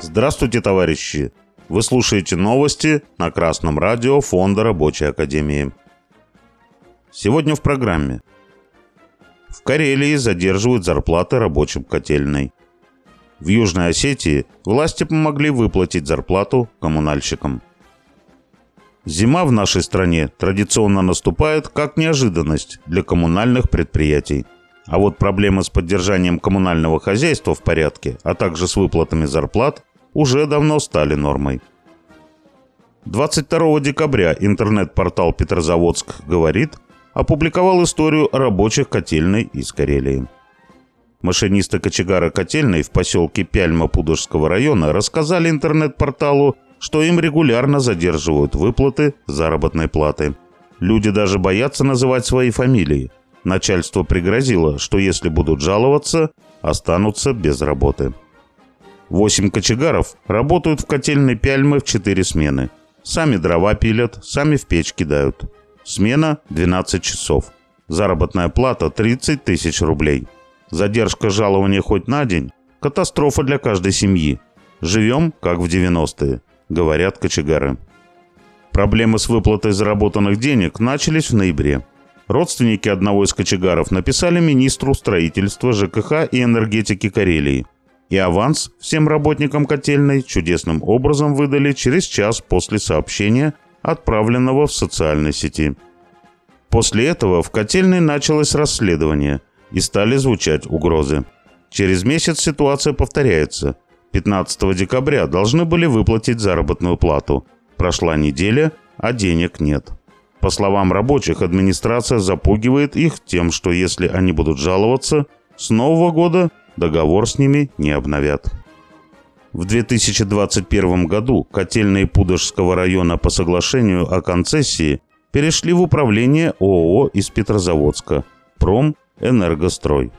Здравствуйте, товарищи! Вы слушаете новости на Красном радио Фонда Рабочей Академии. Сегодня в программе. В Карелии задерживают зарплаты рабочим котельной. В Южной Осетии власти помогли выплатить зарплату коммунальщикам. Зима в нашей стране традиционно наступает как неожиданность для коммунальных предприятий. А вот проблемы с поддержанием коммунального хозяйства в порядке, а также с выплатами зарплат уже давно стали нормой. 22 декабря интернет-портал «Петрозаводск говорит» опубликовал историю рабочих котельной из Карелии. Машинисты кочегара котельной в поселке Пяльма Пудожского района рассказали интернет-порталу, что им регулярно задерживают выплаты заработной платы. Люди даже боятся называть свои фамилии. Начальство пригрозило, что если будут жаловаться, останутся без работы. Восемь кочегаров работают в котельной Пяльмы в четыре смены. Сами дрова пилят, сами в печь кидают. Смена 12 часов. Заработная плата 30 тысяч рублей. Задержка жалования хоть на день – катастрофа для каждой семьи. Живем, как в 90-е, говорят кочегары. Проблемы с выплатой заработанных денег начались в ноябре. Родственники одного из кочегаров написали министру строительства, ЖКХ и энергетики Карелии – и аванс всем работникам котельной чудесным образом выдали через час после сообщения, отправленного в социальной сети. После этого в котельной началось расследование и стали звучать угрозы. Через месяц ситуация повторяется. 15 декабря должны были выплатить заработную плату. Прошла неделя, а денег нет. По словам рабочих, администрация запугивает их тем, что если они будут жаловаться, с Нового года договор с ними не обновят. В 2021 году котельные Пудожского района по соглашению о концессии перешли в управление ООО из Петрозаводска «Пром Энергострой».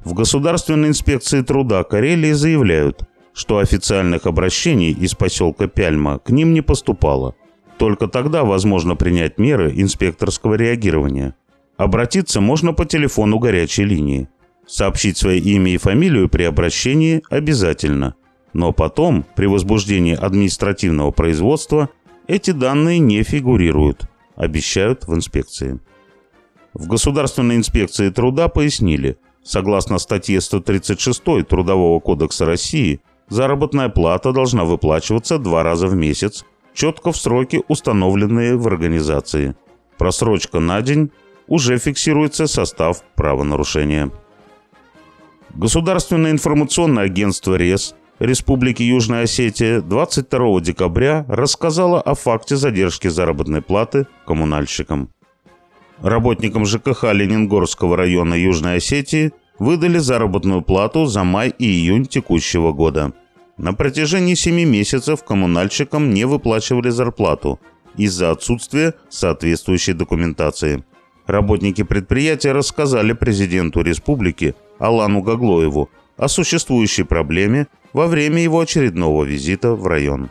В Государственной инспекции труда Карелии заявляют, что официальных обращений из поселка Пяльма к ним не поступало. Только тогда возможно принять меры инспекторского реагирования. Обратиться можно по телефону горячей линии Сообщить свое имя и фамилию при обращении обязательно. Но потом, при возбуждении административного производства, эти данные не фигурируют, обещают в инспекции. В Государственной инспекции труда пояснили, согласно статье 136 Трудового кодекса России, заработная плата должна выплачиваться два раза в месяц, четко в сроки, установленные в организации. Просрочка на день уже фиксируется состав правонарушения. Государственное информационное агентство РЕС Республики Южная Осетия 22 декабря рассказало о факте задержки заработной платы коммунальщикам. Работникам ЖКХ Ленингорского района Южной Осетии выдали заработную плату за май и июнь текущего года. На протяжении 7 месяцев коммунальщикам не выплачивали зарплату из-за отсутствия соответствующей документации. Работники предприятия рассказали президенту республики – Алану Гаглоеву о существующей проблеме во время его очередного визита в район.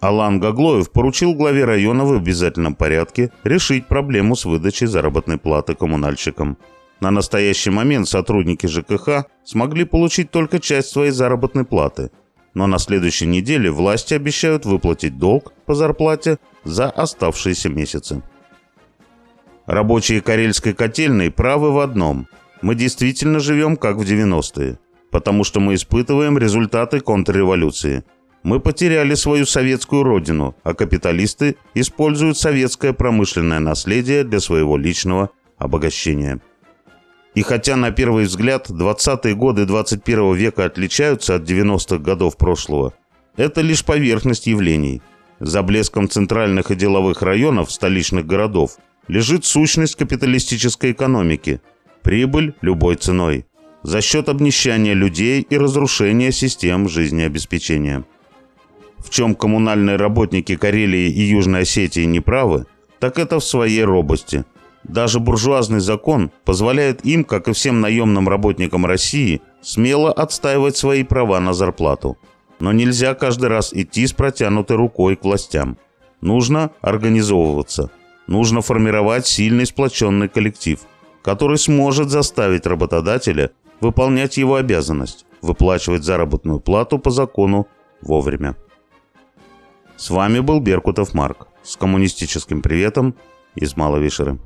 Алан Гаглоев поручил главе района в обязательном порядке решить проблему с выдачей заработной платы коммунальщикам. На настоящий момент сотрудники ЖКХ смогли получить только часть своей заработной платы, но на следующей неделе власти обещают выплатить долг по зарплате за оставшиеся месяцы. Рабочие Карельской котельной правы в одном – мы действительно живем как в 90-е, потому что мы испытываем результаты контрреволюции. Мы потеряли свою советскую родину, а капиталисты используют советское промышленное наследие для своего личного обогащения. И хотя на первый взгляд 20-е годы 21 века отличаются от 90-х годов прошлого, это лишь поверхность явлений. За блеском центральных и деловых районов столичных городов лежит сущность капиталистической экономики – Прибыль любой ценой. За счет обнищания людей и разрушения систем жизнеобеспечения. В чем коммунальные работники Карелии и Южной Осетии не правы, так это в своей робости. Даже буржуазный закон позволяет им, как и всем наемным работникам России, смело отстаивать свои права на зарплату. Но нельзя каждый раз идти с протянутой рукой к властям. Нужно организовываться. Нужно формировать сильный сплоченный коллектив – который сможет заставить работодателя выполнять его обязанность, выплачивать заработную плату по закону вовремя. С вами был Беркутов Марк с коммунистическим приветом из Маловишеры.